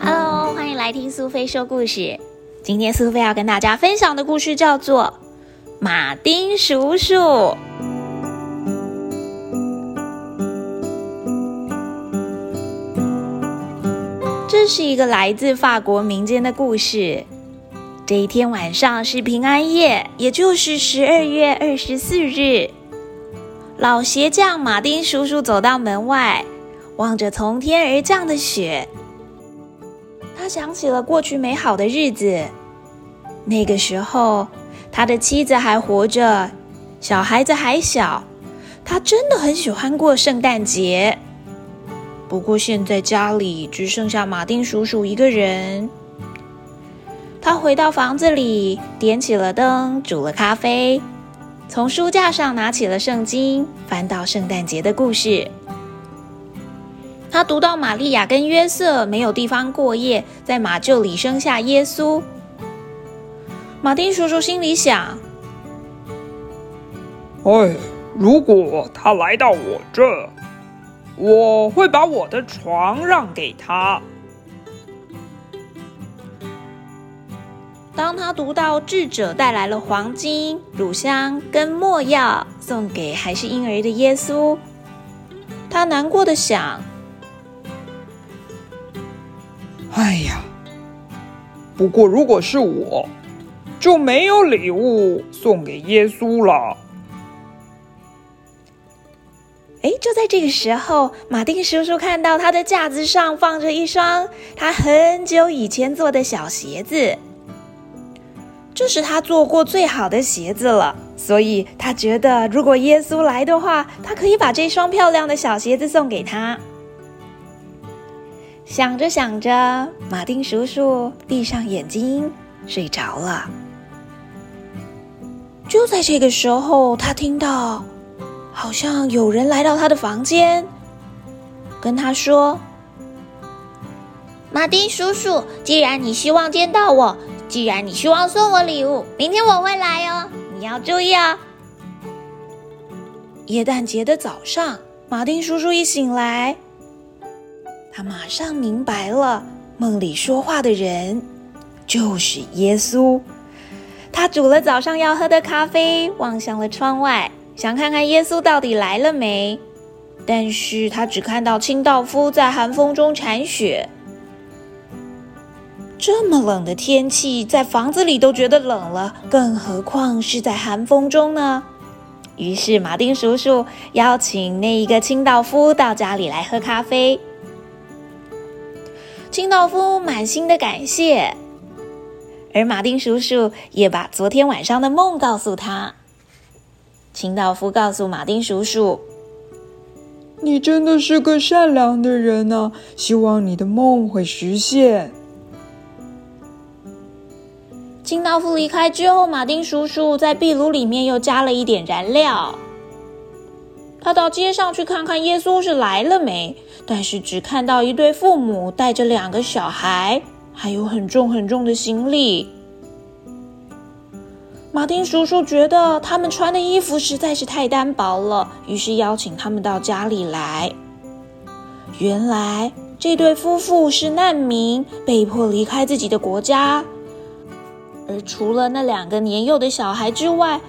Hello，欢迎来听苏菲说故事。今天苏菲要跟大家分享的故事叫做《马丁叔叔》。是一个来自法国民间的故事。这一天晚上是平安夜，也就是十二月二十四日。老鞋匠马丁叔叔走到门外，望着从天而降的雪，他想起了过去美好的日子。那个时候，他的妻子还活着，小孩子还小，他真的很喜欢过圣诞节。不过现在家里只剩下马丁叔叔一个人。他回到房子里，点起了灯，煮了咖啡，从书架上拿起了圣经，翻到圣诞节的故事。他读到玛利亚跟约瑟没有地方过夜，在马厩里生下耶稣。马丁叔叔心里想：“哎，如果他来到我这。”我会把我的床让给他。当他读到智者带来了黄金、乳香跟墨药，送给还是婴儿的耶稣，他难过的想：“哎呀，不过如果是我，就没有礼物送给耶稣了。”在这个时候，马丁叔叔看到他的架子上放着一双他很久以前做的小鞋子，这是他做过最好的鞋子了。所以他觉得，如果耶稣来的话，他可以把这双漂亮的小鞋子送给他。想着想着，马丁叔叔闭上眼睛睡着了。就在这个时候，他听到。好像有人来到他的房间，跟他说：“马丁叔叔，既然你希望见到我，既然你希望送我礼物，明天我会来哦，你要注意哦。”耶诞节的早上，马丁叔叔一醒来，他马上明白了，梦里说话的人就是耶稣。他煮了早上要喝的咖啡，望向了窗外。想看看耶稣到底来了没？但是他只看到清道夫在寒风中铲雪。这么冷的天气，在房子里都觉得冷了，更何况是在寒风中呢？于是马丁叔叔邀请那一个清道夫到家里来喝咖啡。清道夫满心的感谢，而马丁叔叔也把昨天晚上的梦告诉他。清道夫告诉马丁叔叔：“你真的是个善良的人呢，希望你的梦会实现。”清道夫离开之后，马丁叔叔在壁炉里面又加了一点燃料。他到街上去看看耶稣是来了没，但是只看到一对父母带着两个小孩，还有很重很重的行李。马丁叔叔觉得他们穿的衣服实在是太单薄了，于是邀请他们到家里来。原来这对夫妇是难民，被迫离开自己的国家。而除了那两个年幼的小孩之外，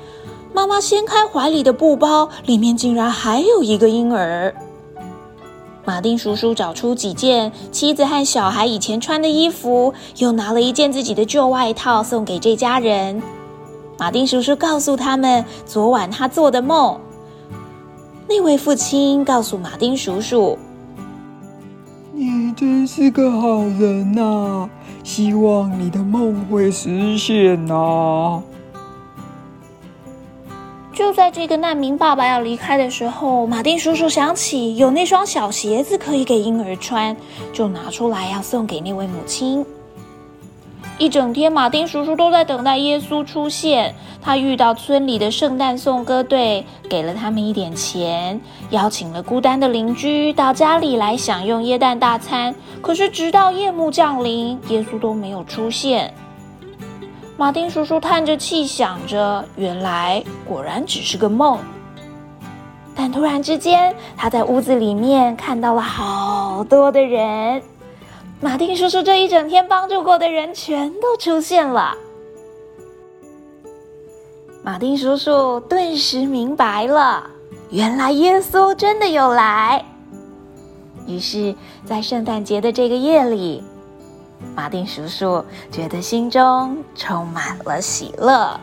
妈妈掀开怀里的布包，里面竟然还有一个婴儿。马丁叔叔找出几件妻子和小孩以前穿的衣服，又拿了一件自己的旧外套送给这家人。马丁叔叔告诉他们昨晚他做的梦。那位父亲告诉马丁叔叔：“你真是个好人呐，希望你的梦会实现呐。”就在这个难民爸爸要离开的时候，马丁叔叔想起有那双小鞋子可以给婴儿穿，就拿出来要送给那位母亲。一整天，马丁叔叔都在等待耶稣出现。他遇到村里的圣诞颂歌队，给了他们一点钱，邀请了孤单的邻居到家里来享用耶诞大餐。可是，直到夜幕降临，耶稣都没有出现。马丁叔叔叹着气，想着，原来果然只是个梦。但突然之间，他在屋子里面看到了好多的人。马丁叔叔这一整天帮助过的人全都出现了。马丁叔叔顿时明白了，原来耶稣真的有来。于是，在圣诞节的这个夜里，马丁叔叔觉得心中充满了喜乐。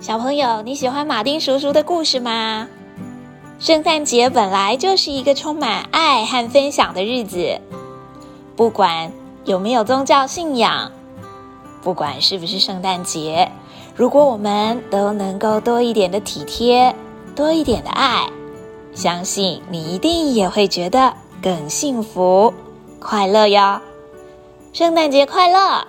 小朋友，你喜欢马丁叔叔的故事吗？圣诞节本来就是一个充满爱和分享的日子，不管有没有宗教信仰，不管是不是圣诞节，如果我们都能够多一点的体贴，多一点的爱，相信你一定也会觉得更幸福、快乐哟！圣诞节快乐！